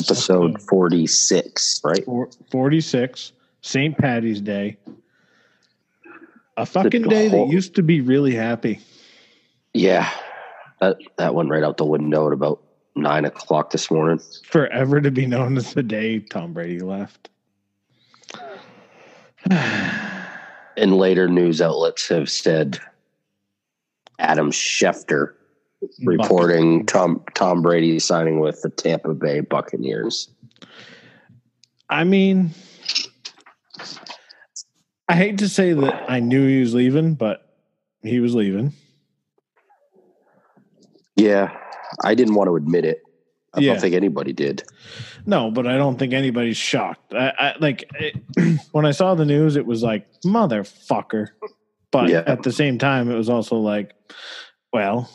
episode 46, right? 46, St. Patty's Day. A fucking day that used to be really happy. Yeah. That that went right out the window at about nine o'clock this morning. Forever to be known as the day Tom Brady left. And later news outlets have said Adam Schefter reporting Tom Tom Brady signing with the Tampa Bay Buccaneers. I mean, I hate to say that I knew he was leaving, but he was leaving. Yeah, I didn't want to admit it. I Yeah. don't think anybody did. No, but I don't think anybody's shocked. I, I like it, when I saw the news, it was like motherfucker. But Yeah. at the same time, it was also like, well,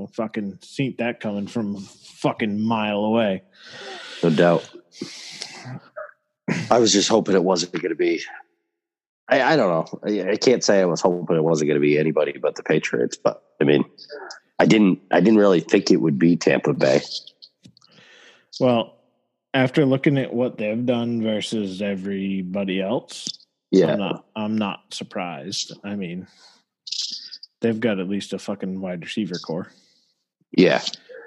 I fucking seen that coming from a fucking mile away. No doubt. I was just hoping it wasn't going to be. I, I don't know. I, I can't say I was hoping it wasn't going to be anybody but the Patriots. But I mean, I didn't. I didn't really think it would be Tampa Bay. Well, after looking at what they've done versus everybody else, Yeah, I'm not. I'm not surprised. I mean, they've got at least a fucking wide receiver core. yeah,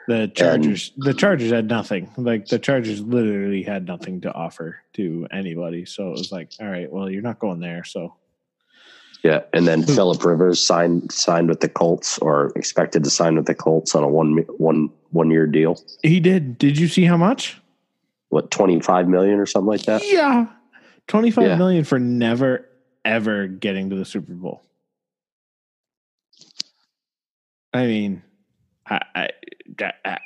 The Chargers, the Chargers had nothing. Like the Chargers literally had nothing to offer to anybody. So it was like, all right, well, you're not going there. So yeah. And then hmm. Philip Rivers signed signed with the Colts, or expected to sign with the Colts on a one one one year deal. he did. Did you see how much? What twenty five million or something like that? Yeah, twenty-five million Yeah. for never ever getting to the Super Bowl. I mean, I, I, I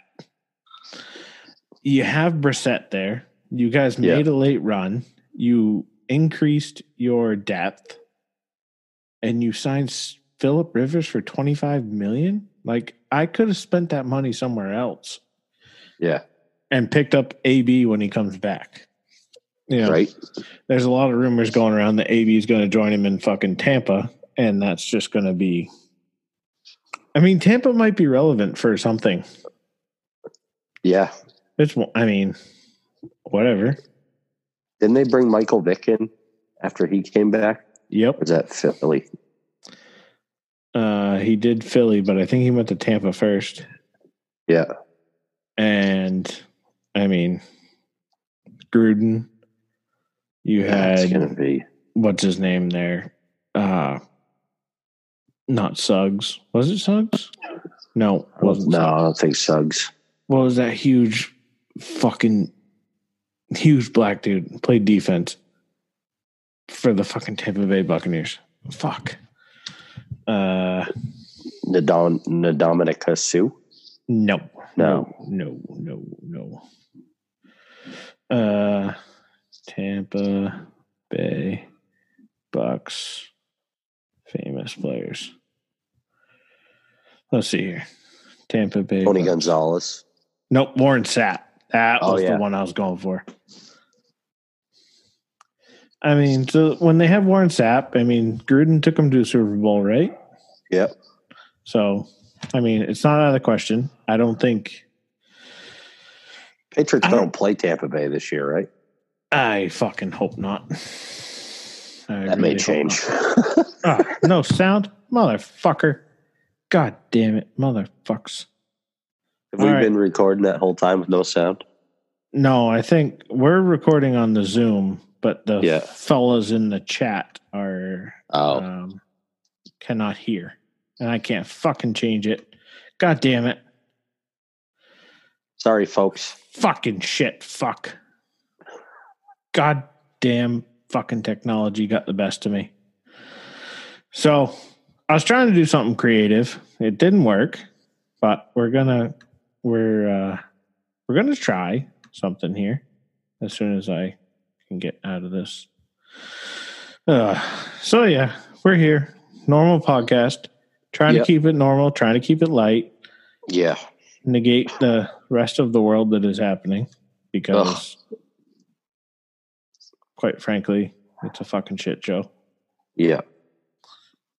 you have Brissett there. You guys Yeah. made a late run. You increased your depth, and you signed Philip Rivers for twenty-five million. Like I could have spent that money somewhere else Yeah, and picked up AB when he comes back. You know, right. there's a lot of rumors going around that AB is going to join him in fucking Tampa, and that's just going to be. I mean, Tampa might be relevant for something. Yeah. It's, I mean, whatever. Didn't they bring Michael Vick in after he came back? Yep. Or was that Philly? Uh, he did Philly, but I think he went to Tampa first. Yeah, And I mean, Gruden. You yeah had what's his name there? Uh, not Suggs. Was it Suggs? No, it wasn't. No, Suggs. I don't think Suggs. what was that huge fucking huge black dude played defense for the fucking Tampa Bay Buccaneers. Fuck. Uh Nadon Nadominica Sue. no. No. No, no, no. Uh Tampa Bay Bucks famous players. Let's see here. Tampa Bay Tony. Gonzalez. Nope, Warren Sapp. That Oh, was yeah. the one I was going for. I mean, so when they have Warren Sapp, I mean, Gruden took him to the Super Bowl, right? Yep. So, I mean, it's not out of the question. I don't think Patriots I don't, don't- play Tampa Bay this year, right? I fucking hope not. I That may really hope change. Ah, no sound, motherfucker. God damn it, motherfucks. Have we All right. been recording that whole time with no sound? No, I think we're recording on the Zoom, but the Yeah. fellas in the chat are Oh, um, cannot hear, and I can't fucking change it. God damn it! sorry, folks. Fucking shit! Fuck! God damn! Fucking technology got the best of me. So I was trying to do something creative. It didn't work, but we're gonna we're uh, we're gonna try something here as soon as I can get out of this. Uh, so yeah, we're here. Normal podcast. Trying Yep. to keep it normal. Trying to keep it light. Yeah, Negate the rest of the world that is happening because, quite frankly, it's a fucking shit show. yeah.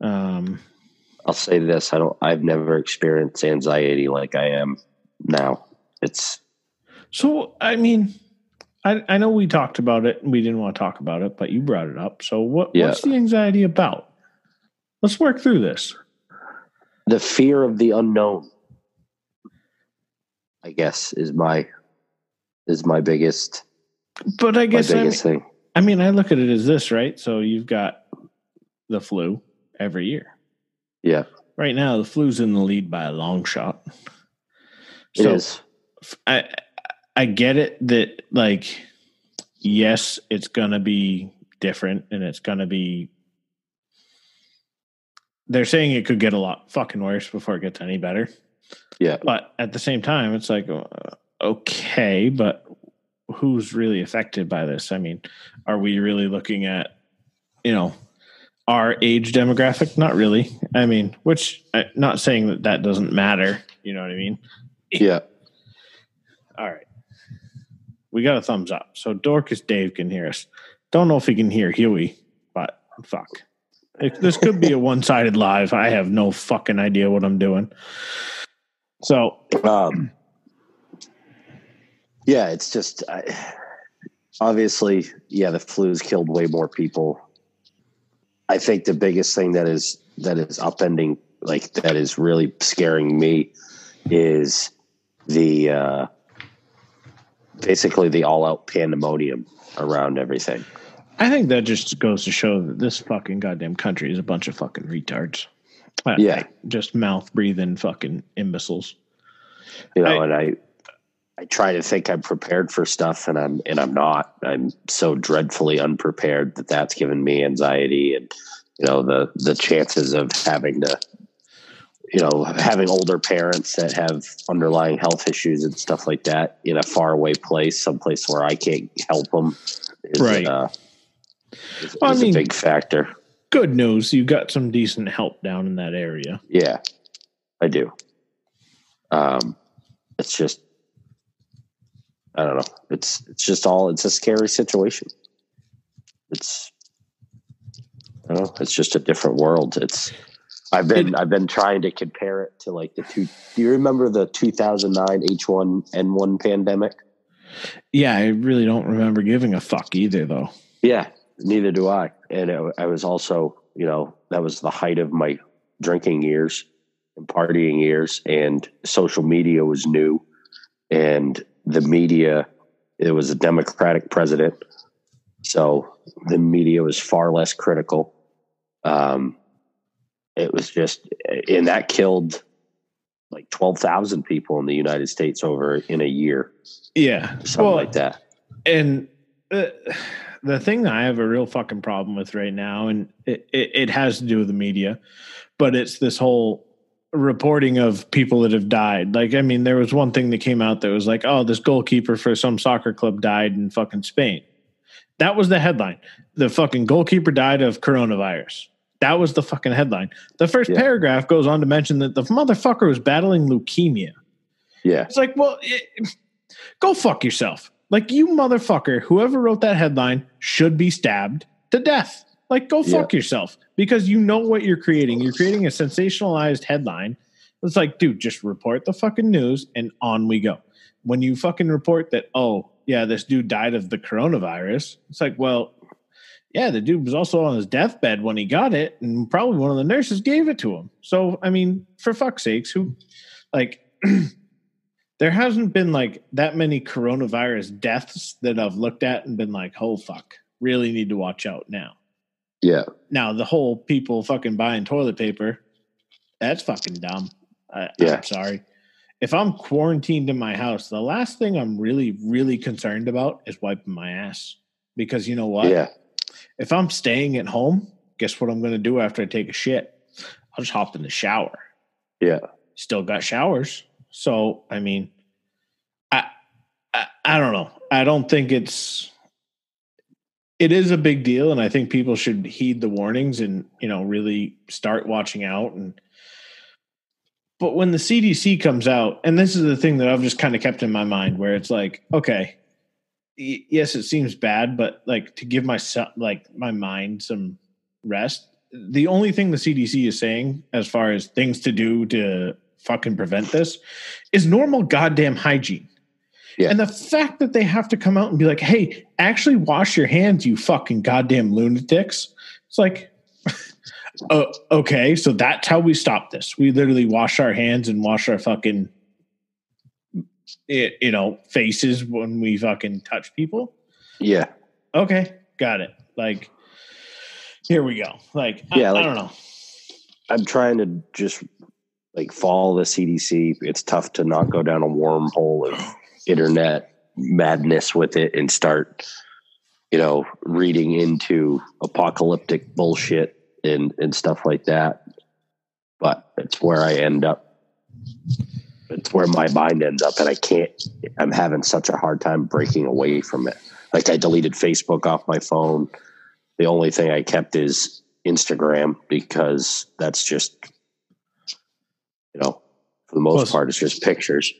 Um, I'll say this: I don't. I've never experienced anxiety like I am now. It's so. I mean, I I know we talked about it and we didn't want to talk about it, but you brought it up. So what Yeah. what's the anxiety about? Let's work through this. the fear of the unknown. I guess is my is my biggest But I guess I mean, thing. I mean, I look at it as this, right? So you've got the flu every year. Yeah, Right now, the flu's in the lead by a long shot. it So is. I I get it that like yes, it's gonna be different and it's gonna be they're saying it could get a lot fucking worse before it gets any better. Yeah. But at the same time, it's like uh, okay, but who's really affected by this? I mean, are we really looking at you know our age demographic? Not really. I mean, which I, not saying that that doesn't matter. You know what I mean? Yeah. All right. We got a thumbs up. So Dorcas Dave can hear us. Don't know if he can hear Huey, but fuck. It, this could be a one sided live. I have no fucking idea what I'm doing. So, Um, yeah, it's just I, obviously, yeah, the flu's killed way more people. I think the biggest thing that is that is upending, like that is really scaring me, is the uh, basically the all out pandemonium around everything. I think that just goes to show that this fucking goddamn country is a bunch of fucking retards. Uh, Yeah. Just mouth breathing fucking imbeciles. you know I- and i i try to think i'm prepared for stuff and i'm and i'm not i'm so dreadfully unprepared that that's given me anxiety and you know the the chances of having to you know having older parents that have underlying health issues and stuff like that in a faraway place someplace where i can't help them is, Right. uh, is, Well, I mean- a big factor Good news, you got some decent help down in that area. Yeah, I do. Um, it's just, I don't know. It's it's just all. It's a scary situation. It's, I don't know. It's just a different world. It's. I've been I've been trying to compare it to like the two. Do you remember the 2009 H1N1 pandemic? Yeah, I really don't remember giving a fuck either, though. Yeah, neither do I. And it, I was also, you know, that was the height of my drinking years and partying years, and social media was new, and the media, it was a Democratic president, so the media was far less critical. Um, it was just, and that killed like twelve thousand people in the United States over in a year, Yeah. something Well, like that. And uh, the thing that I have a real fucking problem with right now, and it, it, it has to do with the media, but it's this whole reporting of people that have died. Like, I mean, there was one thing that came out that was like, oh, this goalkeeper for some soccer club died in fucking Spain. That was the headline. The fucking goalkeeper died of coronavirus. That was the fucking headline. The first Yeah. paragraph goes on to mention that the motherfucker was battling leukemia. Yeah, It's like, well, it, go fuck yourself. Like you motherfucker, whoever wrote that headline should be stabbed to death. Like go fuck yourself because you know what you're creating. You're creating a sensationalized headline. It's like, dude, just report the fucking news and on we go. When you fucking report that, oh, yeah, this dude died of the coronavirus, it's like, well, yeah, the dude was also on his deathbed when he got it, and probably one of the nurses gave it to him. So, I mean, for fuck's sakes, who, like, there hasn't been like that many coronavirus deaths that I've looked at and been like, oh fuck, really need to watch out now. Yeah, Now the whole people fucking buying toilet paper, that's fucking dumb. I, Yeah. I'm sorry. If I'm quarantined in my house, the last thing I'm really, really concerned about is wiping my ass. Because you know what? yeah, If I'm staying at home, guess what I'm going to do after I take a shit? I'll just hop in the shower yeah. still got showers. So I mean, I, I I don't know. I don't think it's it is a big deal, and I think people should heed the warnings and you know really start watching out. And but when the CDC comes out, and this is the thing that I've just kind of kept in my mind, where it's like, okay, yes, it seems bad, but like to give myself like my mind some rest. The only thing the CDC is saying, as far as things to do to fucking prevent this is normal goddamn hygiene. Yeah. And the fact that they have to come out and be like, hey, actually wash your hands, you fucking goddamn lunatics. It's like, uh, okay, so that's how we stop this. We literally wash our hands and wash our fucking, eh, you know, faces when we fucking touch people. Yeah. Okay, got it. Like, here we go. Like, Yeah, I like- don't know. I'm trying to just like follow the CDC. It's tough to not go down a wormhole of internet madness with it and start, you know, reading into apocalyptic bullshit and and stuff like that. But it's where I end up. It's where my mind ends up, and I can't. I'm having such a hard time breaking away from it. Like I deleted Facebook off my phone. The only thing I kept is Instagram because that's just, you know, for the most Plus- part, it's just pictures.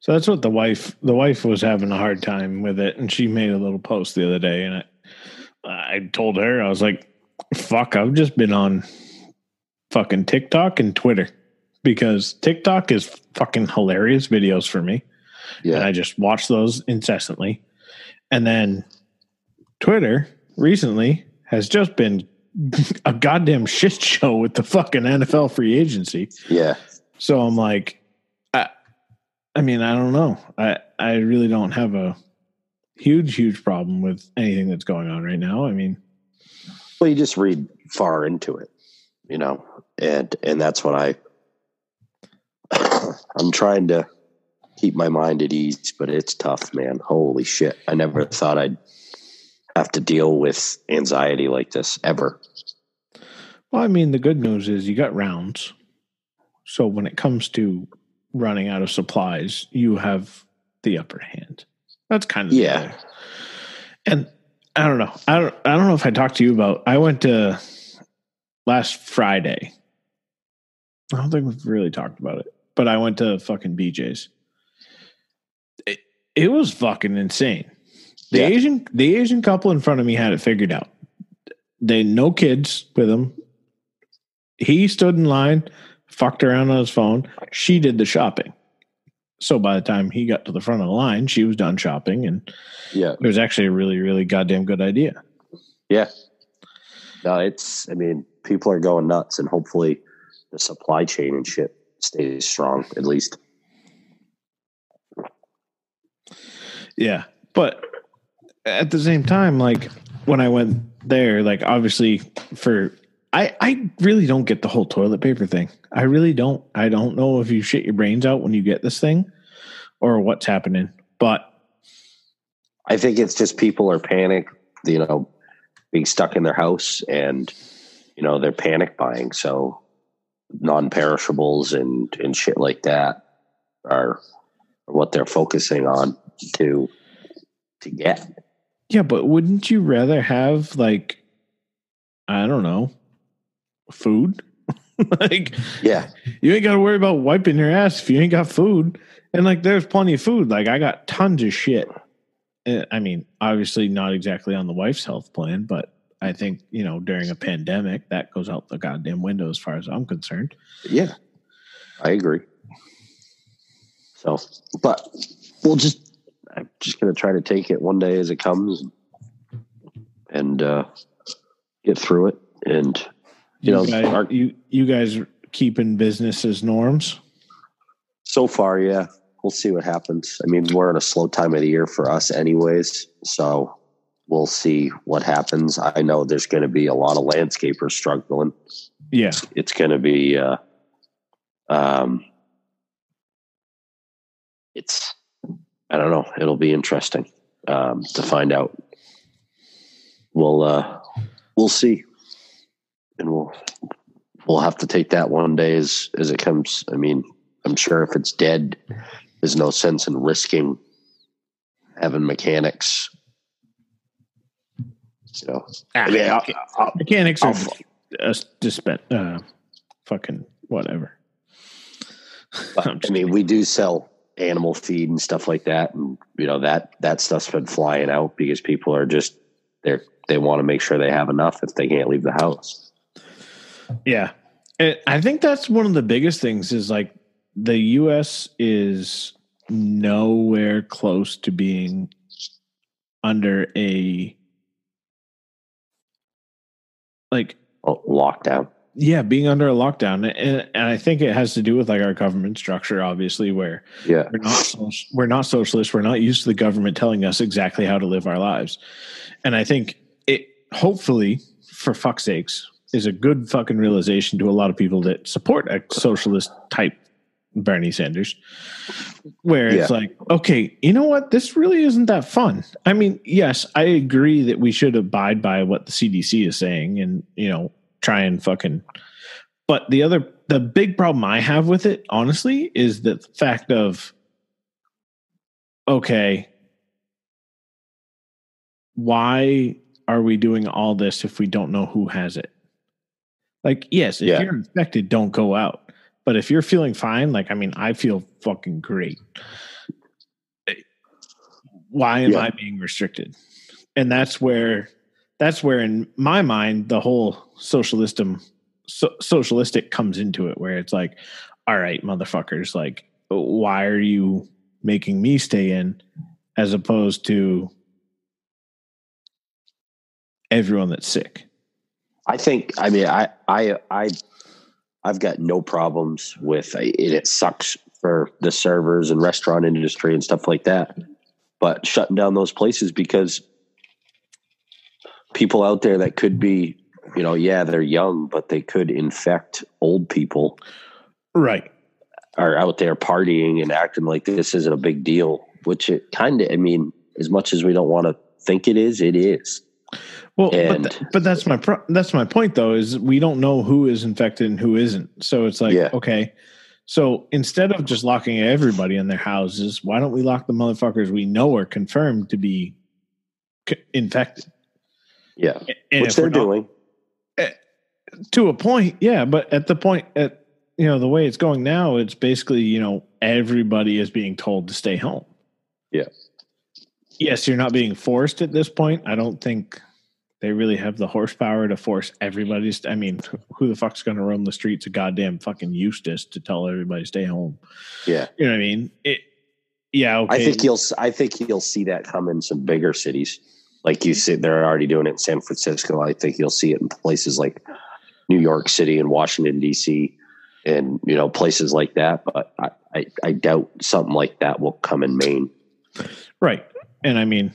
So that's what the wife the wife was having a hard time with it, and she made a little post the other day, and I I told her I was like, "Fuck, I've just been on fucking TikTok and Twitter because TikTok is fucking hilarious videos for me, and Yeah. I just watch those incessantly, and then Twitter recently has just been a goddamn shit show with the fucking NFL free agency. Yeah. So I'm like, I mean, I don't know. I, I really don't have a huge, huge problem with anything that's going on right now. I mean, Well, you just read far into it, you know, and and that's what I. I'm trying to keep my mind at ease, but it's tough, man. Holy shit! I never thought I'd have to deal with anxiety like this ever. well, I mean, the good news is you got rounds. So when it comes to running out of supplies, you have the upper hand. That's kind of Yeah. And I don't know. I don't. I don't know if I talked to you about. I went to last Friday. I don't think we've really talked about it, but I went to fucking BJ's. It, it was fucking insane. The Yeah. Asian the Asian couple in front of me had it figured out. They no kids with them. He stood in line, fucked around on his phone. She did the shopping. So by the time he got to the front of the line, she was done shopping, and Yeah. it was actually a really, really goddamn good idea. Yeah. No, it's, I mean, people are going nuts and hopefully the supply chain and shit stays strong at least. Yeah. But at the same time, like when I went there, like obviously for I I really don't get the whole toilet paper thing. I really don't. I don't know if you shit your brains out when you get this thing or what's happening. But I think it's just people are panic, you know, being stuck in their house and, you know, they're panic buying. So non perishables and, and shit like that are what they're focusing on to, to get. yeah, but wouldn't you rather have like I don't know, food? like Yeah. you ain't got to worry about wiping your ass if you ain't got food. And like, there's plenty of food. Like, I got tons of shit. Uh, I mean, obviously not exactly on the wife's health plan, but I think you know during a pandemic that goes out the goddamn window as far as I'm concerned. Yeah. I agree. So, but we'll just, I'm just going to try to take it one day as it comes and, uh, get through it. And, You know, guys, our- you you guys are keeping business as norms. So far, yeah. We'll see what happens. I mean, we're in a slow time of the year for us, anyways. So we'll see what happens. I know there's going to be a lot of landscapers struggling. Yeah, It's going to be, uh, um, it's, I don't know. It'll be interesting um, to find out. We'll, uh, we'll see, and we'll, we'll have to take that one day as as it comes. I mean, I'm sure if it's dead, there's no sense in risking having mechanics. You know, I mean, I'll, I'll, mechanics are I'll- uh, dispen- uh, fucking whatever. But, I'm I mean, we do sell animal feed and stuff like that, and you know that that stuff's been flying out because people are just they're they want to make sure they have enough if they can't leave the house. Yeah. I think that's one of the biggest things is like the U.S. is nowhere close to being under a like oh, lockdown. Yeah, being under a lockdown, and, and I think it has to do with like our government structure, obviously, where yeah we're not we're not socialist. We're not used to the government telling us exactly how to live our lives, and I think it hopefully, for fuck's sakes, is a good fucking realization to a lot of people that support a socialist type Bernie Sanders, where it's yeah. like, okay, you know what? This really isn't that fun. I mean, yes, I agree that we should abide by what the CDC is saying and, you know, try and fucking. But the other, the big problem I have with it, honestly, is the fact of, okay, why are we doing all this if we don't know who has it? Like, yes, if yeah. you're infected, don't go out but if you're feeling fine, like I mean, I feel fucking great. Why am yeah. I being restricted? And that's where that's where in my mind the whole socialism so, socialistic comes into it where it's like all right motherfuckers like why are you making me stay in as opposed to everyone that's sick i think i mean i i i I've got no problems with it. It sucks for the servers and restaurant industry and stuff like that. But shutting down those places because people out there that could be, you know, yeah, they're young, but they could infect old people. Right. Are out there partying and acting like this isn't a big deal, which it kind of, I mean, as much as we don't want to think it is, it is. Well, and, but, th- but that's my pro- that's my point though is we don't know who is infected and who isn't. So it's like yeah. okay, so instead of just locking everybody in their houses, why don't we lock the motherfuckers we know are confirmed to be c- infected? Yeah, and which they're doing to a point. Yeah, but at the point at you know the way it's going now, it's basically you know everybody is being told to stay home. Yeah. Yes, you're not being forced at this point. I don't think they really have the horsepower to force everybody's. I mean, who the fuck's going to roam the streets of goddamn fucking Eustis to tell everybody to stay home? Yeah, you know what I mean. It, yeah, okay. I think you'll. I think you'll see that come in some bigger cities, like you said. They're already doing it in San Francisco. I think you'll see it in places like New York City and Washington D.C. and you know places like that. But I, I, I doubt something like that will come in Maine. Right, and I mean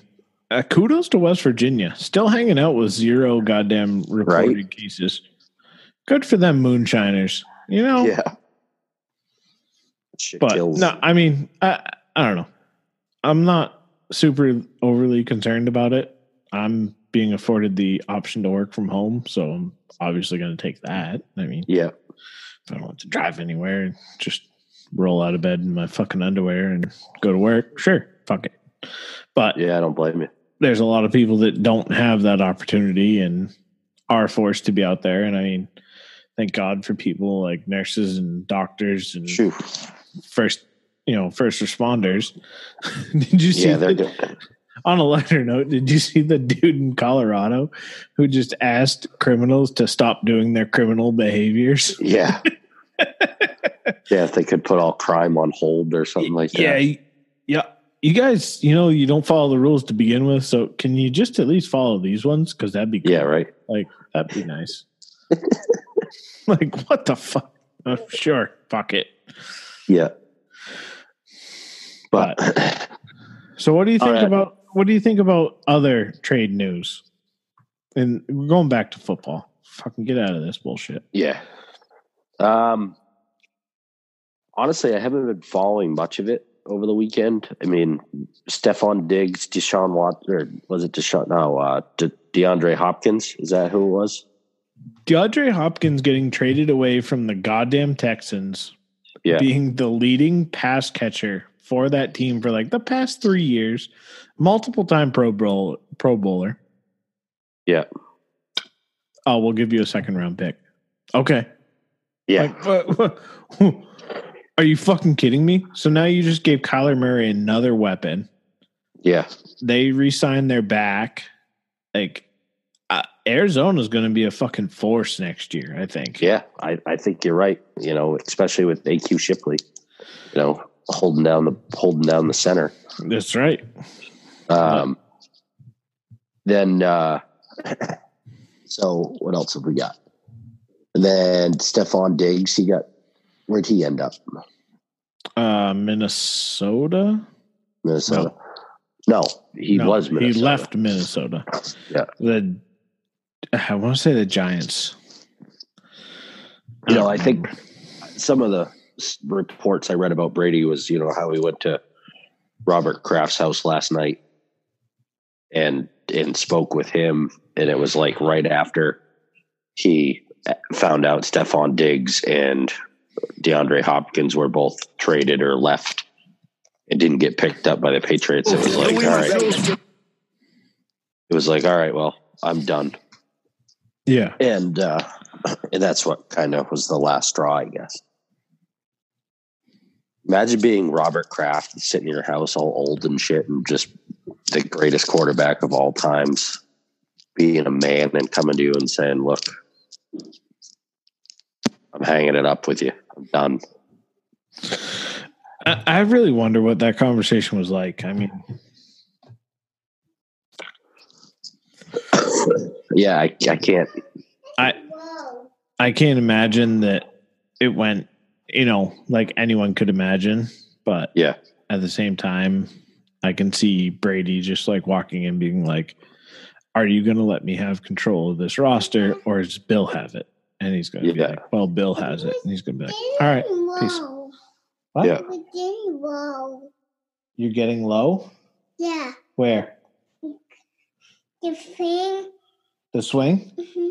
uh, kudos to West Virginia, still hanging out with zero goddamn reported right? cases. Good for them, moonshiners. You know, yeah. but kills. no, I mean, I I don't know. I'm not super overly concerned about it. I'm being afforded the option to work from home, so I'm obviously going to take that. I mean, yeah. If I don't want to drive anywhere, and just roll out of bed in my fucking underwear and go to work. Sure, fuck it. But yeah, I don't blame you there's a lot of people that don't have that opportunity and are forced to be out there. And I mean, thank God for people like nurses and doctors and Shoot. first, you know, first responders. did you see? Yeah, they're the, good. On a lighter note, did you see the dude in Colorado who just asked criminals to stop doing their criminal behaviors? Yeah. yeah, if they could put all crime on hold or something like that. yeah, that. Yeah you guys, you know, you don't follow the rules to begin with. So can you just at least follow these ones? Because that'd be cool. yeah, right. Like that'd be nice. like what the fuck? Oh, sure, fuck it. Yeah. But, but so, what do you think right. about what do you think about other trade news? And we're going back to football. Fucking get out of this bullshit. Yeah. Um. Honestly, I haven't been following much of it over the weekend. I mean, Stefon Diggs, Deshaun Watson, or was it Deshaun? No, uh, De- DeAndre Hopkins. Is that who it was? DeAndre Hopkins getting traded away from the goddamn Texans, yeah. being the leading pass catcher for that team for like the past three years, multiple time Pro Bowl Pro Bowler. Yeah. Oh, we'll give you a second round pick. Okay. Yeah. Like, Are you fucking kidding me? So now you just gave Kyler Murray another weapon. Yeah. They re-signed their back. Like uh, Arizona's going to be a fucking force next year, I think. Yeah, I, I think you're right. You know, especially with AQ Shipley. you know, holding down the holding down the center. That's right. Um, then, uh, so what else have we got? And then Stefon Diggs, he got where'd he end up? Uh, Minnesota. Minnesota. No, he No, was Minnesota. He left Minnesota. Yeah. The I want to say the Giants. You know, I think some of the reports I read about Brady was, you know, how he went to Robert Kraft's house last night and and spoke with him, and it was like right after he found out Stefon Diggs and DeAndre Hopkins were both traded or left and didn't get picked up by the Patriots. It was like, all right. It was like, all right, well, I'm done. Yeah. And uh and that's what kind of was the last straw, I guess. Imagine being Robert Kraft, sitting in your house all old and shit, and just the greatest quarterback of all times, being a man and coming to you and saying, "Look, I'm hanging it up with you. I'm done." I, I really wonder what that conversation was like. I mean, yeah, I, I can't. I I can't imagine that it went, you know, like anyone could imagine, but Yeah, at the same time, I can see Brady just like walking in being like, Are you going to let me have control of this roster or does Bill have it? And he's going to be Yeah. like, Well, Bill has it. And he's going to be like, All right, peace. What? Yeah. Wow. You're getting low? Yeah. Where? The thing. The swing? mhm.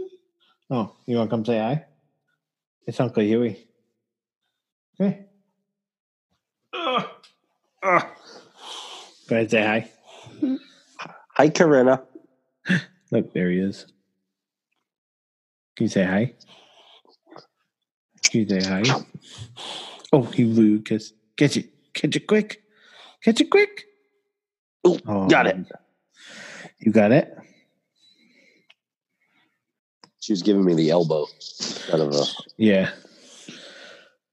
Oh, you want to come say hi? It's Uncle Huey. Okay. Ugh. Ugh. Go ahead, say hi. hi, Corinna. Look, there he is. Can you say hi? You say hi? Oh, he a. Catch it. Catch it quick. Catch it quick. Ooh, Oh, got it. You got it? She was giving me the elbow. Kind of a Yeah.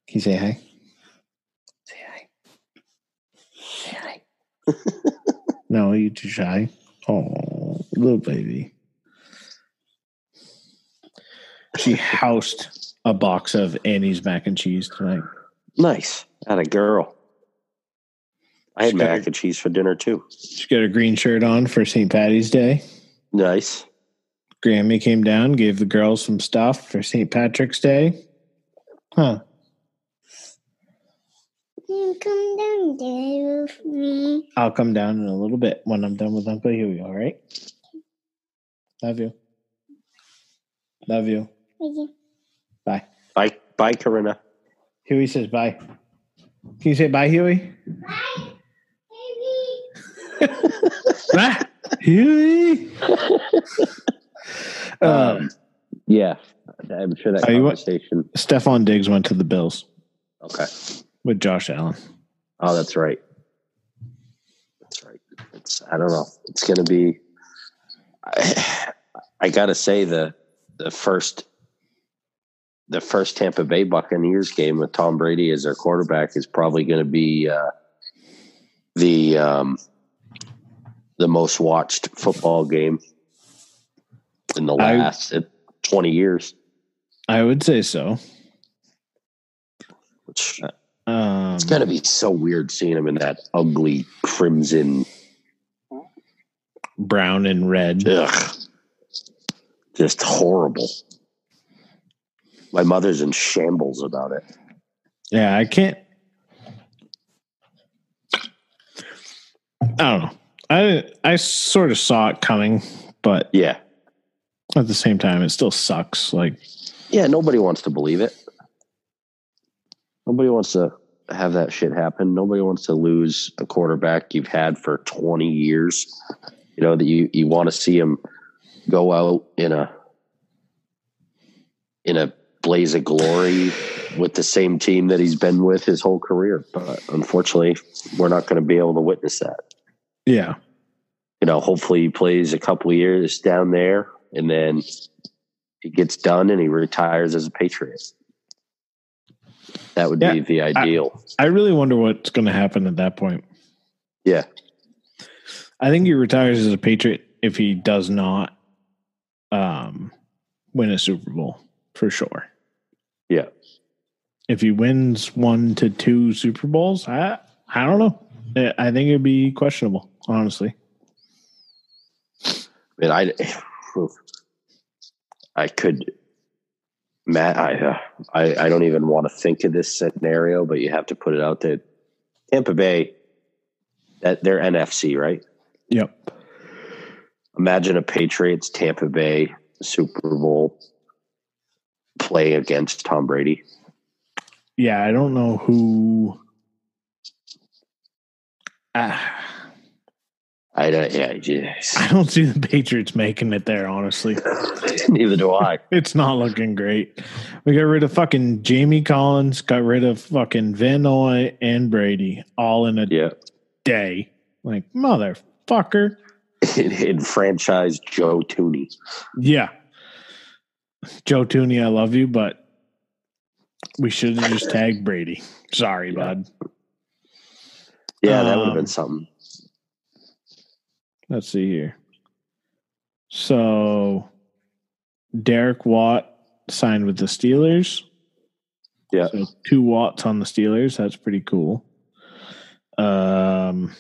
Can you say hi? Say hi. Say hi. no, you too shy. Oh, little baby. She housed a box of Annie's mac and cheese tonight. nice. Had a girl. I had She's got mac and cheese for dinner too. She got a green shirt on for St. Patty's Day. Nice. Grammy came down, gave the girls some stuff for St. Patrick's Day. Huh. You come down there with me. I'll come down in a little bit when I'm done with Uncle Huey, all right? Love you. Love you. Okay. Bye. Bye, bye, Corinna. Huey says bye. Can you say bye, Huey? Bye, baby. bye, Huey. um, Um, yeah, I'm sure that Are you what- Stefon Diggs went to the Bills Okay. with Josh Allen. Oh, that's right. That's right. It's I don't know. It's going to be. I, I got to say the the first the first Tampa Bay Buccaneers game with Tom Brady as their quarterback is probably going to be uh, the um, the most watched football game in the last uh, twenty years. I would say so. Which Um, it's going to be so weird seeing him in that ugly crimson brown and red. Ugh. Just horrible. My mother's in shambles about it. Yeah, I can't. I don't know. I I sort of saw it coming, but Yeah. at the same time, it still sucks. Like, Yeah, nobody wants to believe it. Nobody wants to have that shit happen. Nobody wants to lose a quarterback you've had for 20 years. You know, that you, you want to see him go out in a in a blaze of glory with the same team that he's been with his whole career. But unfortunately, we're not going to be able to witness that. yeah, you know, hopefully he plays a couple of years down there and then he gets done and he retires as a Patriot. That would Yeah, be the ideal. I really wonder what's going to happen at that point. yeah. I think he retires as a Patriot if he does not um, win a Super Bowl for sure. Yeah. If he wins one to two Super Bowls, I I don't know. I- I think it'd be questionable, honestly. I mean, I, I could, Matt. I, uh, I, I don't even want to think of this scenario, but you have to put it out there. Tampa Bay, that they're NFC, right? Yep. Imagine a Patriots Tampa Bay Super Bowl play against Tom Brady. Yeah, I don't know who. Ah, I don't, yeah, yes. I don't see the Patriots making it there. Honestly, neither do I. it's not looking great. We got rid of fucking Jamie Collins, got rid of fucking Van Noy and Brady, all in a Yeah, day. Like motherfucker. in franchise Joe Thuney. Yeah. Joe Thuney, I love you, but we should have just tagged Brady. Sorry, Yeah. bud. Yeah, that would have Um, been something. Let's see here. So Derek Watt signed with the Steelers. Yeah. So two Watts on the Steelers. That's pretty cool. Um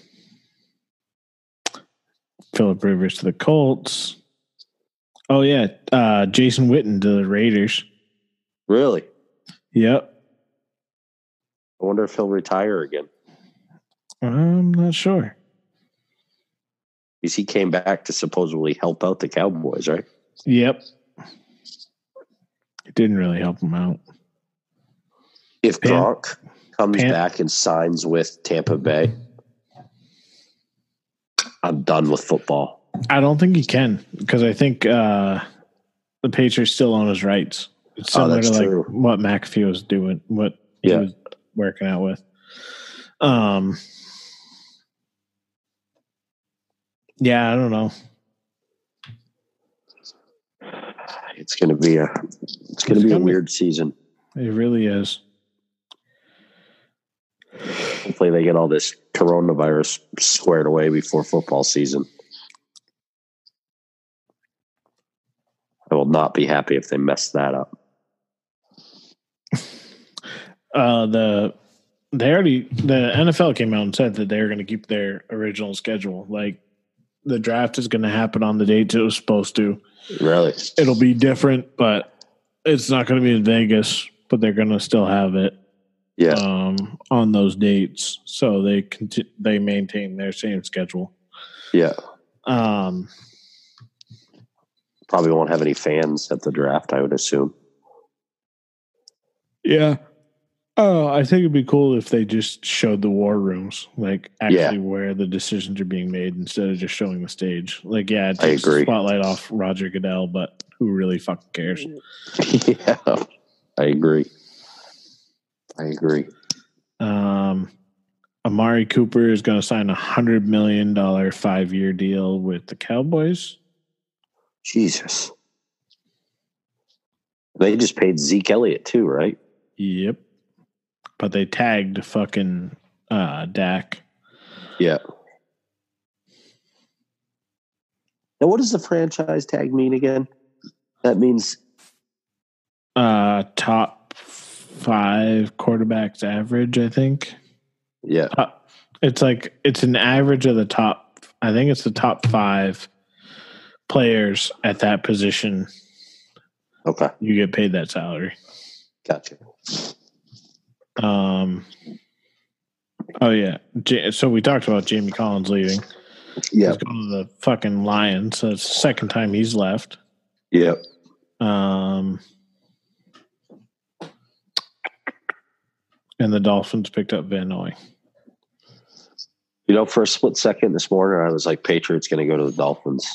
Philip Rivers to the Colts. Oh yeah. Uh Jason Witten to the Raiders. Really, Yep. I wonder if he'll retire again. I'm not sure. Because he came back to supposedly help out the Cowboys, right? Yep. It didn't really help him out. If Pan- Gronk comes Pan- back and signs with Tampa Bay, I'm done with football. I don't think he can because I think uh, the Patriots still own his rights. It's Oh, similar that's to like true. what McAfee was doing, what he Yeah. was working out with. Um, yeah, I don't know. It's going to be a it's going It's be a gonna be- weird season. It really is. Hopefully, they get all this coronavirus squared away before football season. I will not be happy if they mess that up. Uh, the they already the NFL came out and said that they're going to keep their original schedule. Like the draft is going to happen on the dates it was supposed to. Really? it'll be different, but it's not going to be in Vegas. But they're going to still have it Yeah. um, on those dates, so they conti- they maintain their same schedule. Yeah. Um, Probably won't have any fans at the draft, I would assume. yeah. Oh, I think it'd be cool if they just showed the war rooms, like actually where the decisions are being made, instead of just showing the stage. Like, yeah, it I takes the agree. spotlight off Roger Goodell, but who really fucking cares? yeah. I agree. I agree. Um, Amari Cooper is going to sign a hundred million dollar five year deal with the Cowboys. Jesus. They just paid Zeke Elliott too, right? Yep, but they tagged fucking uh, Dak. Yeah. Now, what does the franchise tag mean again? That means Uh, top five quarterbacks average, I think. yeah, Uh, it's like it's an average of the top. I think it's the top five players at that position. okay, You get paid that salary. gotcha. Um. Oh yeah. So we talked about Jamie Collins leaving. Yeah, He's going to the fucking Lions. So it's the second time he's left. yeah. Um. And the Dolphins picked up Van Noy. You know, for a split second this morning, I was like, Patriots going to go to the Dolphins,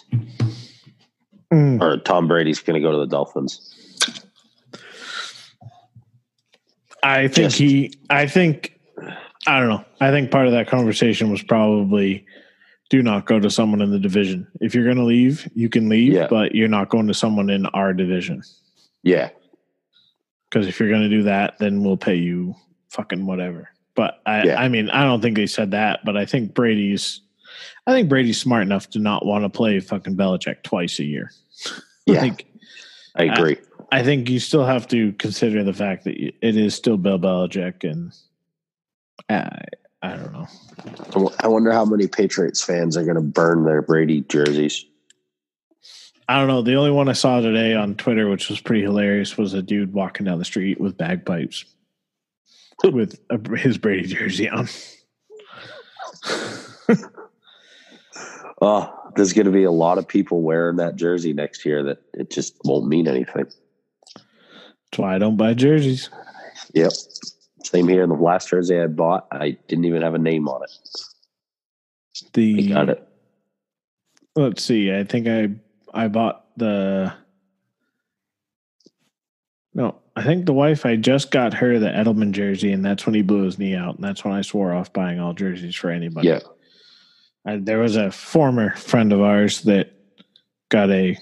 Mm. or Tom Brady's going to go to the Dolphins. I think Just- he. I think. I don't know. I think part of that conversation was probably do not go to someone in the division. If you're going to leave, you can leave, Yeah. but you're not going to someone in our division Yeah, Because if you're going to do that, then we'll pay you fucking whatever. But I, Yeah. I mean, I don't think they said that, but I think Brady's, I think Brady's smart enough to not want to play fucking Belichick twice a year. Yeah. like, I agree. I think you still have to consider the fact that it is still Bill Belichick, and I, I don't know. I wonder how many Patriots fans are going to burn their Brady jerseys. I don't know. The only one I saw today on Twitter, which was pretty hilarious, was a dude walking down the street with bagpipes with a, his Brady jersey on. Oh, there's going to be a lot of people wearing that jersey next year that it just won't mean anything. That's why I don't buy jerseys. Yep. Same here. The last jersey I bought, I didn't even have a name on it. The I got it. let's see. I think I I bought the no. I think the wife I just got her the Edelman jersey, and that's when he blew his knee out, and that's when I swore off buying all jerseys for anybody. Yeah. I, there was a former friend of ours that got a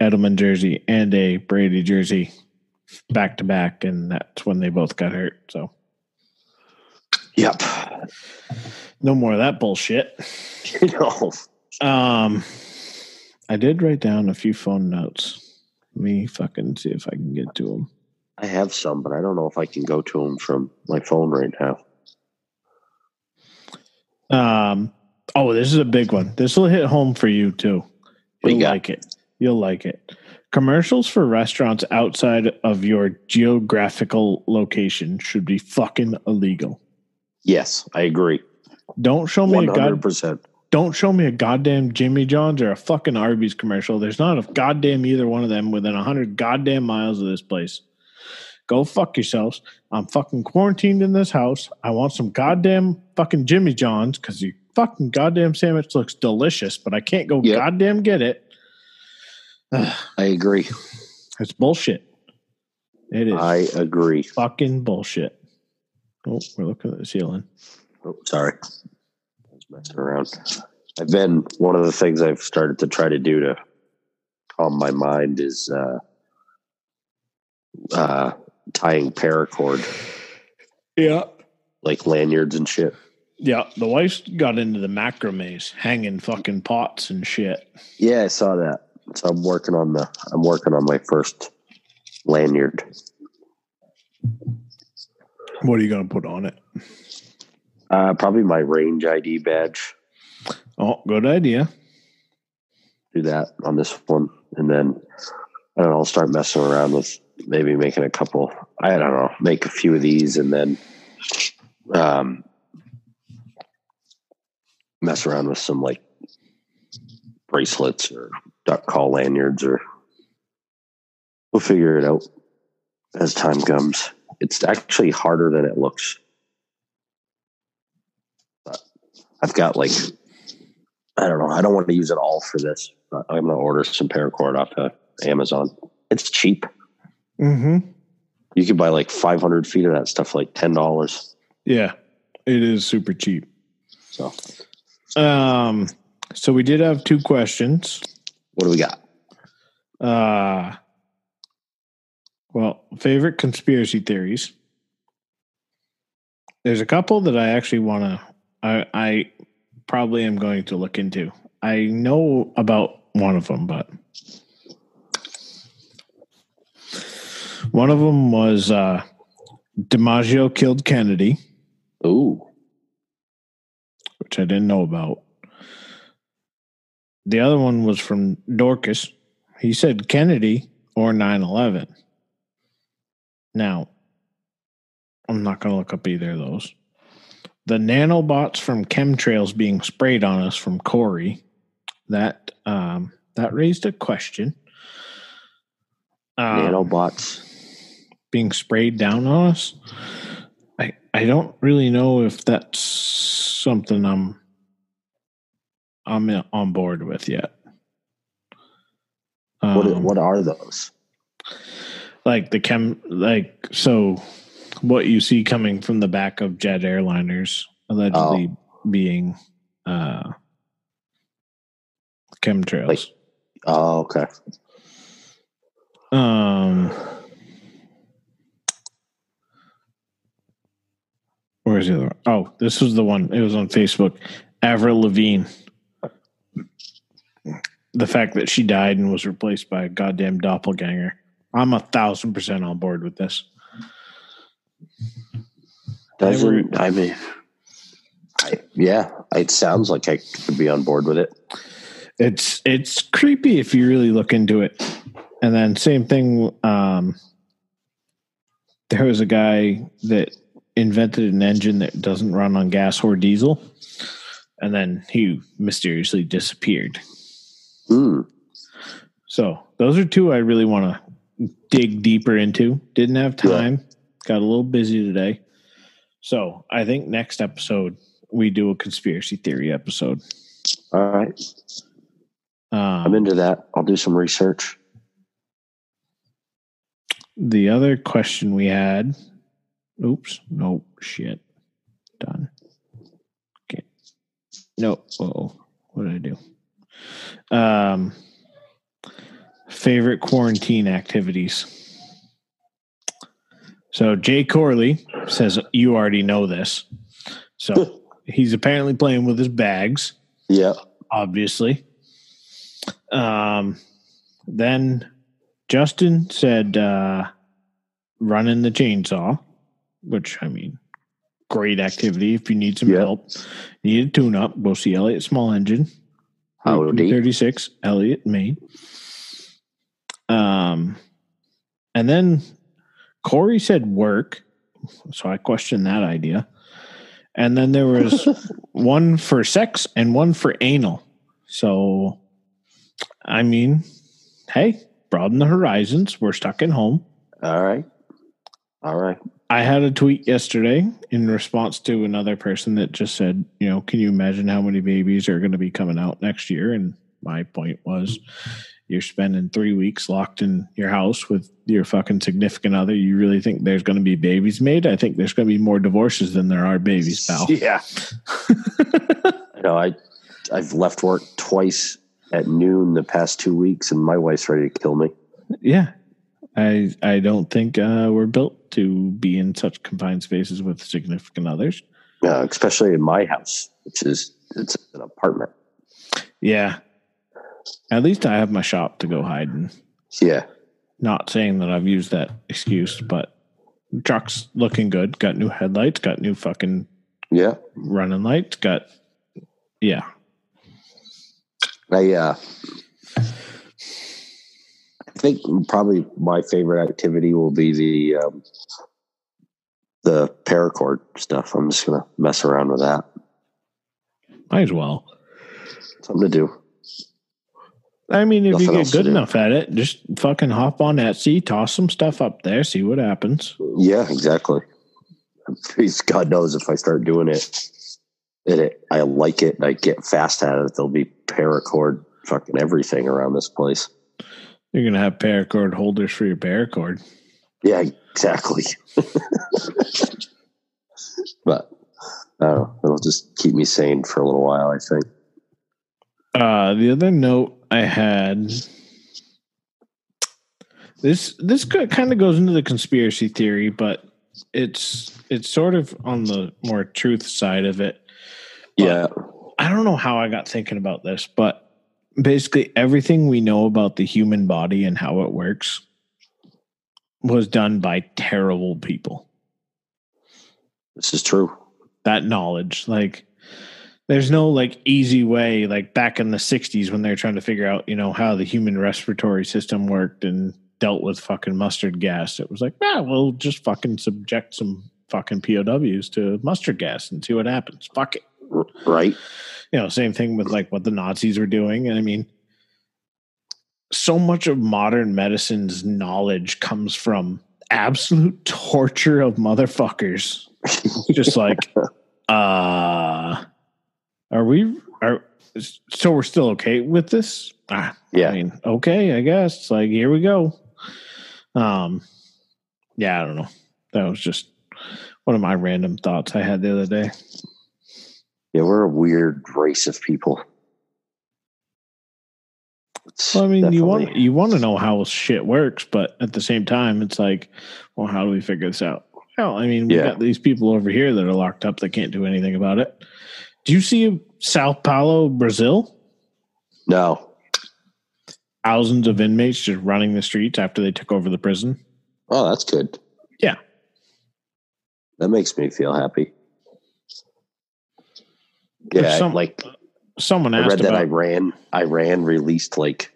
Edelman jersey and a Brady jersey back to back, and that's when they both got hurt. So Yep. no more of that bullshit. no. Um, I did write down a few phone notes. Let me fucking see if I can get to them. I have some, but I don't know if I can go to them from my phone right now. Um, oh, this is a big one. This will hit home for you too. You You'll got? like it. You'll like it. Commercials for restaurants outside of your geographical location should be fucking illegal. Yes, I agree. Don't show me One a hundred god. Don't show me a goddamn Jimmy John's or a fucking Arby's commercial. There's not a goddamn either one of them within a hundred goddamn miles of this place. Go fuck yourselves. I'm fucking quarantined in this house. I want some goddamn fucking Jimmy John's because your fucking goddamn sandwich looks delicious, but I can't go Yep. goddamn get it. Ugh, I agree. it's bullshit. It is I agree. fucking bullshit. Oh, we're looking at the ceiling. Oh, sorry. I was messing around. I've been one of the things I've started to try to do to calm my mind is uh, uh, tying paracord, Yeah. like lanyards and shit. Yeah, the wife's got into the macrames, hanging fucking pots and shit. Yeah, I saw that. So I'm working on the. I'm working on my first lanyard. What are you going to put on it? Uh, probably my range ID badge. Oh, good idea. Do that on this one, and then I don't know. I'll start messing around with maybe making a couple. I don't know. Make a few of these, and then um, mess around with some like bracelets or duck call lanyards, or we'll figure it out as time comes. It's actually harder than it looks. But I've got like I don't know. I don't want to use it all for this. I'm going to order some paracord off of Amazon. It's cheap. Mm-hmm. You could buy like 500 feet of that stuff for like ten dollars. Yeah, it is super cheap. So Um, so we did have two questions. what do we got? Uh, well, favorite conspiracy theories. There's a couple that I actually want to. I I probably am going to look into. I know about one of them, but one of them was uh, DiMaggio killed Kennedy, Ooh, which I didn't know about. The other one was from Dorcas. He said Kennedy or 9 11. Now, I'm not going to look up either of those. The nanobots from chemtrails being sprayed on us from Corey, that um, that raised a question. Um, nanobots. Being sprayed down on us. I I don't really know if that's something I'm I'm on board with yet. What Um, what are those? like the chem like so what you see coming from the back of jet airliners allegedly being uh chemtrails. Like- Oh, okay. Um, Where's the other one? Oh, this was the one. It was on Facebook. Avril Lavigne. The fact that she died and was replaced by a goddamn doppelganger. I'm a thousand percent on board with this. Doesn't I mean? I, yeah, it sounds like I could be on board with it. It's it's creepy if you really look into it. And then same thing. Um, there was a guy that invented an engine that doesn't run on gas or diesel, and then he mysteriously disappeared. Mm. So those are two I really want to dig deeper into. Didn't have time. Got a little busy today. So I think next episode we do a conspiracy theory episode. All right, Um, I'm into that. I'll do some research. the other question we had. Oops. Nope. Shit. Done. Okay. Nope. Oh, what did I do? Um, favorite quarantine activities. So Jay Corley says you already know this. So he's apparently playing with his bags Yeah, obviously. Um, then Justin said uh, running the chainsaw, which I mean, great activity if you need some Yeah. help. Need a tune up, go see Elliott Small Engine. Howdy. 36, Eliot, Maine. Um, and then Corey said work. So I questioned that idea. And then there was one for sex and one for anal. So, I mean, hey, broaden the horizons. We're stuck at home. All right, all right. I had a tweet yesterday in response to another person that just said, you know, can you imagine how many babies are going to be coming out next year? And my point was, you're spending three weeks locked in your house with your fucking significant other. You really think there's going to be babies made? I think there's going to be more divorces than there are babies, pal. Yeah, I know. I I've left work twice at noon the past two weeks, and my wife's ready to kill me. yeah. I I don't think uh, we're built to be in such confined spaces with significant others. Uh, especially in my house, which is it's an apartment. Yeah. At least I have my shop to go hide in. Yeah, Not saying that I've used that excuse, but truck's looking good. Got new headlights, got new fucking yeah. running lights, got yeah. I uh, I think probably my favorite activity will be the um, the paracord stuff. I'm just gonna mess around with that. Might as well. Something to do. I mean, if Nothing you get good enough at it, just fucking hop on Etsy, toss some stuff up there, see what happens. Yeah, exactly. Please, God knows if I start doing it, and it I like it and I get fast at it, there'll be paracord fucking everything around this place. You're gonna have paracord holders for your paracord. Yeah, exactly. but I. It'll just keep me sane for a little while, I think. Uh, the other note I had this this kind of goes into the conspiracy theory, but it's it's sort of on the more truth side of it. Yeah. I don't know how I got thinking about this, but basically everything we know about the human body and how it works was done by terrible people. This is true. That knowledge, like there's no like easy way like back in the 60s when they're trying to figure out, you know, how the human respiratory system worked and dealt with fucking mustard gas. It was like, ah, we'll just fucking subject some fucking POWs to mustard gas and see what happens. Fuck it. Right? You know, same thing with like what the Nazis were doing. And I mean, so much of modern medicine's knowledge comes from absolute torture of motherfuckers. Just like, uh, are we, are, so we're still okay with this? Ah, Yeah. I mean, okay, I guess. It's like, here we go. Um, yeah, I don't know. That was just one of my random thoughts I had the other day. Yeah, we're a weird race of people. Well, I mean, you want you want to know how shit works, but at the same time, it's like, well, how do we figure this out? Well, I mean, we Yeah. got these people over here that are locked up that can't do anything about it. Do you see Sao Paulo, Brazil? No. Thousands of inmates just running the streets after they took over the prison. Oh, that's good. Yeah. That makes me feel happy. Yeah, some- like Someone I asked read that about Iran Iran released like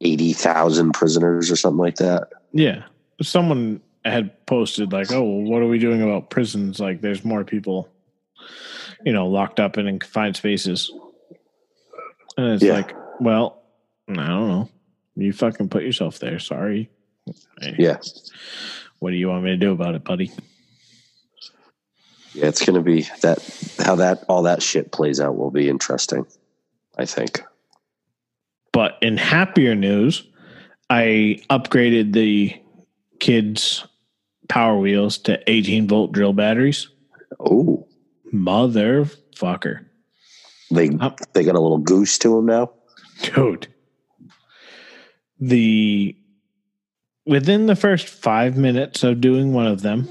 eighty thousand prisoners or something like that. Yeah. Someone had posted like, "Oh, well, what are we doing about prisons? Like, there's more people, you know, locked up and in confined spaces." And it's Yeah. like, well, I don't know. You fucking put yourself there. Sorry. Yeah, What do you want me to do about it, buddy? Yeah, it's gonna be that how that all that shit plays out will be interesting. I think. But in happier news, I upgraded the kids' power wheels to 18 volt drill batteries. Oh, Motherfucker. they Up. they got a little goose to them now. Dude. The within the first five minutes of doing one of them.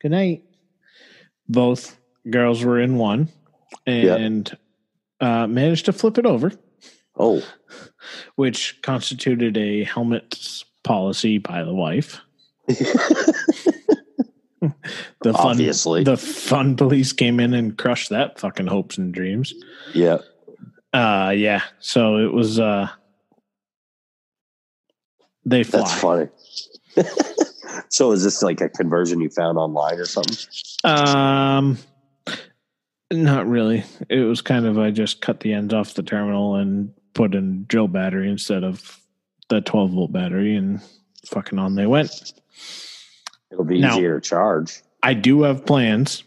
Good night. Both girls were in one and uh, managed to flip it over, Oh, which constituted a helmet policy by the wife. The fun, Obviously. the fun police came in and crushed that fucking hopes and dreams. yeah. Uh yeah. So it was uh they fly. That's funny. so is this like a conversion you found online or something? Um not really. It was kind of I just cut the ends off the terminal and put in drill battery instead of the 12 volt battery and fucking on they went. It'll be Now- easier to charge. I do have plans.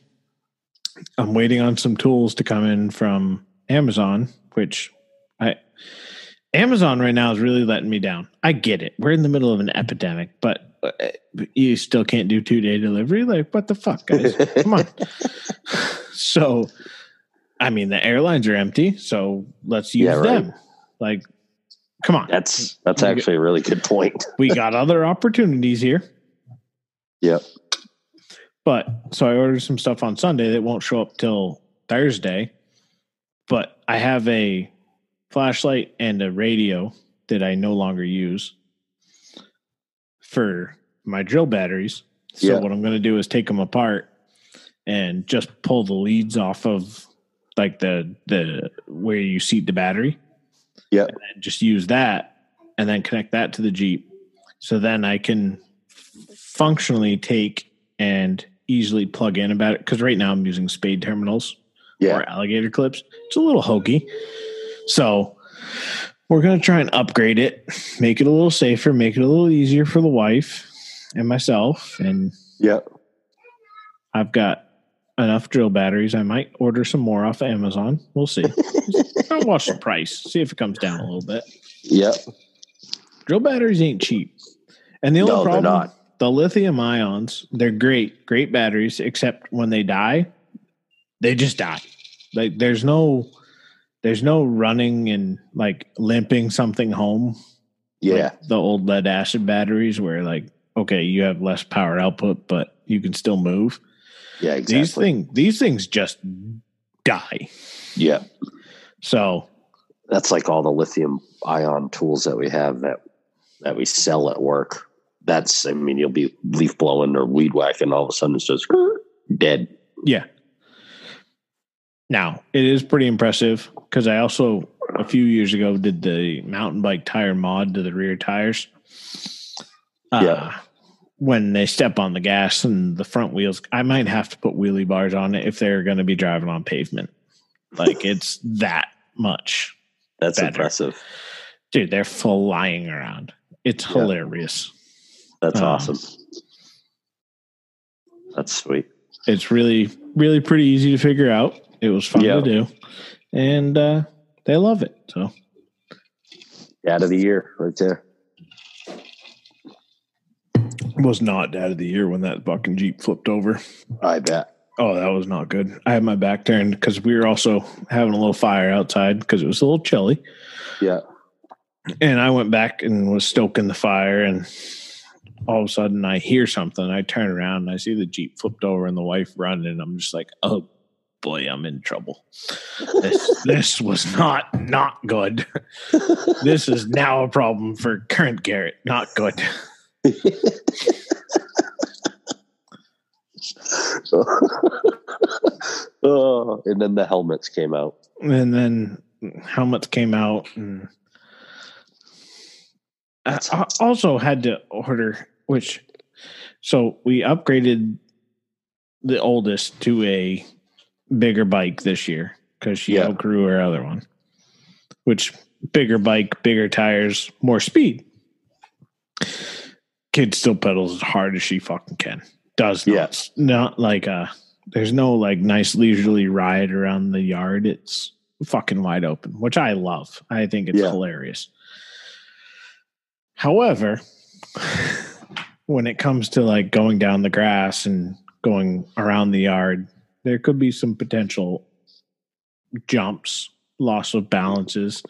I'm waiting on some tools to come in from Amazon, which Amazon right now is really letting me down. I get it. We're in the middle of an epidemic, but uh, you still can't do two day delivery. Like, what the fuck, guys? Come on. So, I mean, the airlines are empty, so let's use Yeah, right. them. Like, come on. That's that's actually a really good point. we got other opportunities here. Yep. But so I ordered some stuff on Sunday that won't show up till Thursday. But I have a flashlight and a radio that I no longer use for my drill batteries. So Yeah. what I'm going to do is take them apart and just pull the leads off of like the the where you seat the battery Yeah. and just use that and then connect that to the Jeep. So then I can functionally take and easily plug in about it. Because right now I'm using spade terminals Yeah. or alligator clips. It's a little hokey. So we're going to try and upgrade it, make it a little safer, make it a little easier for the wife and myself. And yeah, I've got enough drill batteries. I might order some more off of Amazon. We'll see. I'll watch the price, see if it comes down a little bit. Yep. Drill batteries ain't cheap. And the only No, problem, the lithium ions, they're great, great batteries, except when they die, they just die. Like there's no there's no running and like limping something home. Yeah. like the old lead acid batteries where like, okay, you have less power output, but you can still move. Yeah. exactly. These things these things just die. Yeah. So That's like all the lithium ion tools that we have that that we sell at work. That's I mean, you'll be leaf blowing or weed whacking, all of a sudden it's just dead. Yeah. Now, it is pretty impressive because I also, a few years ago, did the mountain bike tire mod to the rear tires. Uh, Yeah. When they step on the gas and the front wheels, I might have to put wheelie bars on it if they're going to be driving on pavement. Like it's that much. That's Better. impressive. Dude, they're flying around. It's Yeah. hilarious. That's Um, awesome. That's sweet. It's really, really pretty easy to figure out. It was fun Yeah. to do. And uh, they love it. So. Dad of the year right there. was not dad of the year when that fucking Jeep flipped over. I bet. Oh, that was not good. I had my back turned because we were also having a little fire outside because it was a little chilly. Yeah. And I went back and was stoking the fire and all of a sudden I hear something. I turn around and I see the Jeep flipped over and the wife running. And I'm just like, oh boy, I'm in trouble. This, this was not not good. this is now a problem for current Garrett. Not good. oh, and then the helmets came out. And then helmets came out and I I also had to order which so we upgraded the oldest to a bigger bike this year because she Yeah. outgrew her other one. Which bigger bike, bigger tires, more speed. Kid still pedals as hard as she fucking can. Does not, Yes. not like uh there's no like nice leisurely ride around the yard. It's fucking wide open, which I love. I think it's Yeah. hilarious. However, when it comes to like going down the grass and going around the yard, there could be some potential jumps, loss of balances.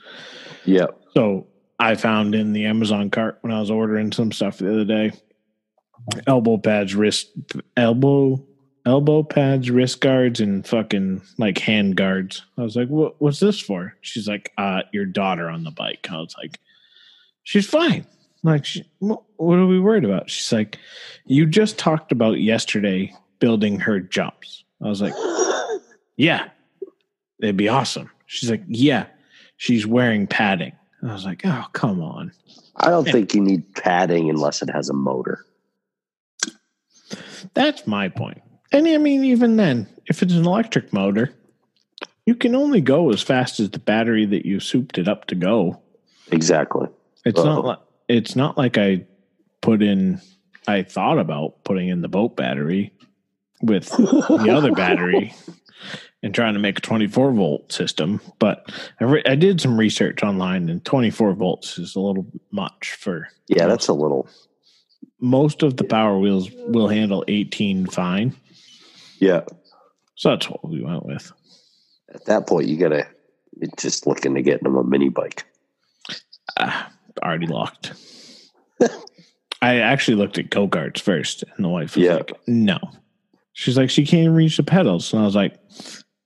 Yeah. So I found in the Amazon cart when I was ordering some stuff the other day, elbow pads, wrist, elbow, elbow pads, wrist guards, and fucking like hand guards. I was like, "What? What's this for?" She's like, "Uh, your daughter on the bike." I was like, "She's fine." Like, she, what what are we worried about? She's like, "You just talked about yesterday building her jumps." I was like, "Yeah, it'd be awesome." She's like, "Yeah, she's wearing padding." I was like, "Oh, come on." I don't think you need padding unless it has a motor. That's my point. And I mean, even then, if it's an electric motor, you can only go as fast as the battery that you souped it up to go. Exactly. It's Uh-oh. not uh-huh. like it's not like I put in. I thought about putting in the boat battery with the other battery and trying to make a 24 volt system, but I, re- I did some research online, and 24 volts is a little much for Yeah, that's a little. most of the power wheels will handle 18 fine. Yeah. So that's what we went with. At that point, you gotta. You're just looking to get them a mini bike. Ah, already locked. I actually looked at go karts first, and the wife was Yeah. like, "No." She's like, "She can't even reach the pedals," and I was like,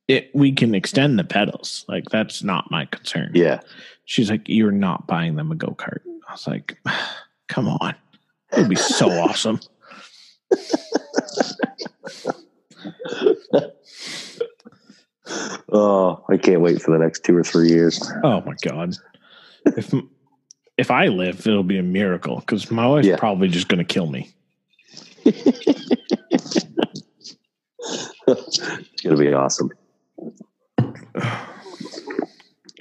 "It. We can extend the pedals. Like that's not my concern." Yeah. She's like, "You're not buying them a go kart." I was like, "Come on, it would be so awesome." Oh, I can't wait for the next two or three years. Oh my god! If if I live, it'll be a miracle because my wife's Yeah. probably just going to kill me. It's gonna be awesome.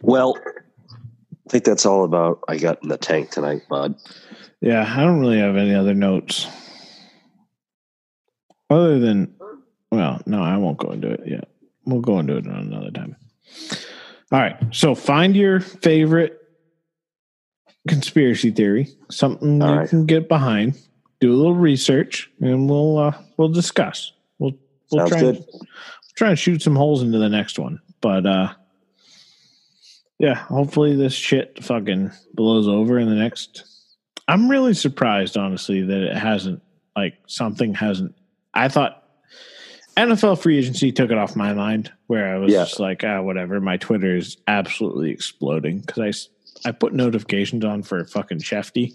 Well, I think that's all about I got in the tank tonight, bud. Yeah, I don't really have any other notes. Other than, well, no, I won't go into it yet. We'll go into it another time. All right. So find your favorite conspiracy theory, something All you right. can get behind. Do a little research, and we'll uh, we'll discuss. We'll we'll Sounds try good. and, try and shoot some holes into the next one. But uh, yeah, hopefully this shit fucking blows over in the next I'm really surprised, honestly, that it hasn't like something hasn't. I thought NFL free agency took it off my mind, where I was Yeah. just like, ah, whatever. My Twitter is absolutely exploding because I s- I put notifications on for fucking Shefty.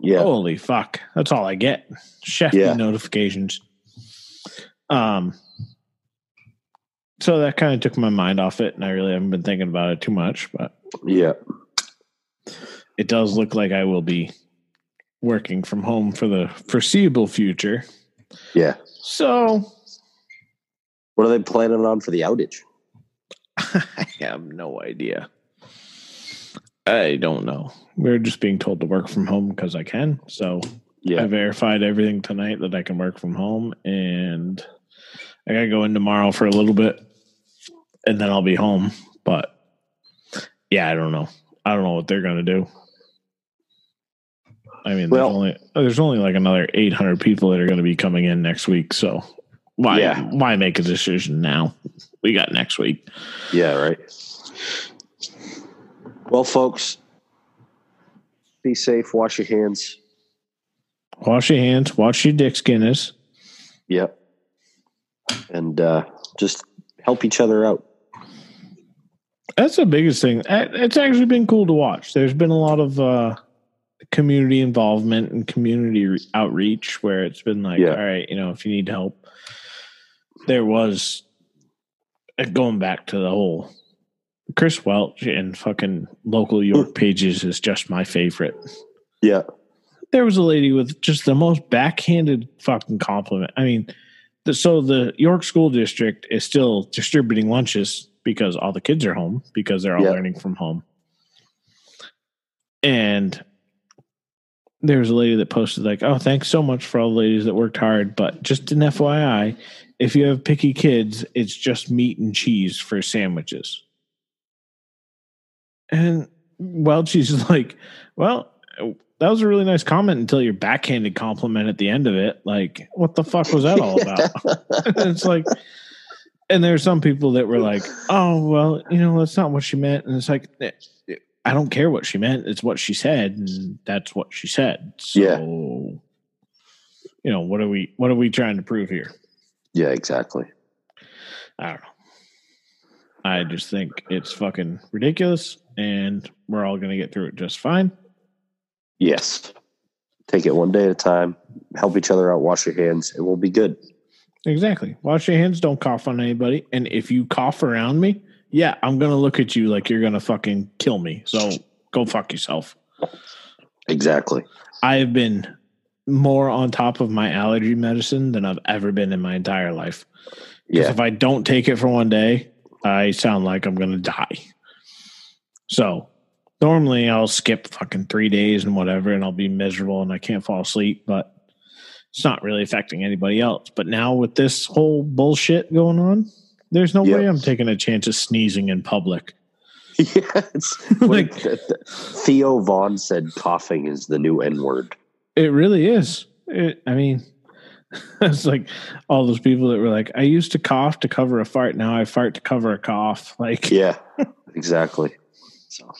Yeah. Holy fuck, that's all I get. Shefty Yeah. notifications. Um. So that kind of took my mind off it, and I really haven't been thinking about it too much. But Yeah. it does look like I will be working from home for the foreseeable future. Yeah. So What are they planning on for the outage? I have no idea. I don't know. We're just being told to work from home because I can. So yeah. I verified everything tonight that I can work from home, and I gotta go in tomorrow for a little bit, and then I'll be home. But yeah, I don't know. I don't know what they're gonna do. I mean, Well- there's only there's only like another 800 people that are going to be coming in next week. So why Yeah. why make a decision now? We got next week. Yeah, right. Well, folks, be safe, wash your hands. Wash your hands. Wash your dick skinners. Yep. And uh, just help each other out. That's the biggest thing. It's actually been cool to watch. There's been a lot of uh, community involvement and community re- outreach where it's been like, Yeah. all right, you know, if you need help, there was uh, going back to the whole Chris Welch and fucking local York pages is just my favorite. Yeah. There was a lady with just the most backhanded fucking compliment. I mean, so the York School District is still distributing lunches because all the kids are home because they're all Yeah. learning from home. And there was a lady that posted like, "Oh, thanks so much for all the ladies that worked hard, but just an FYI, if you have picky kids, it's just meat and cheese for sandwiches." And well, she's like, "Well, that was a really nice comment until your backhanded compliment at the end of it. Like, what the fuck was that all about?" it's like, and there's some people that were like, "Oh, well, you know, that's not what she meant," and it's like, I don't care what she meant; it's what she said, and that's what she said. So, Yeah. you know, what are we, what are we trying to prove here? Yeah, exactly. I don't know. I just think it's fucking ridiculous, and we're all gonna get through it just fine. Yes. Take it one day at a time. Help each other out. Wash your hands. It will be good. Exactly. Wash your hands. Don't cough on anybody. And if you cough around me, yeah, I'm gonna look at you like you're gonna fucking kill me. So go fuck yourself. Exactly. I have been more on top of my allergy medicine than I've ever been in my entire life. Yeah. if I don't take it for one day, I sound like I'm gonna die. So normally I'll skip fucking three days and whatever, and I'll be miserable and I can't fall asleep, but it's not really affecting anybody else. But now with this whole bullshit going on, there's no Yeah. way I'm taking a chance of sneezing in public. yeah. It's Like- like Theo Von said coughing is the new N word. It really is. It, I mean, it's like all those people that were like, I used to cough to cover a fart. Now I fart to cover a cough. Like, Yeah. exactly. So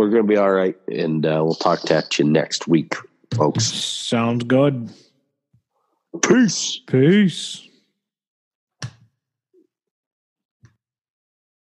we're gonna be all right and uh, we'll talk to you next week, folks. sounds good. Peace. Peace.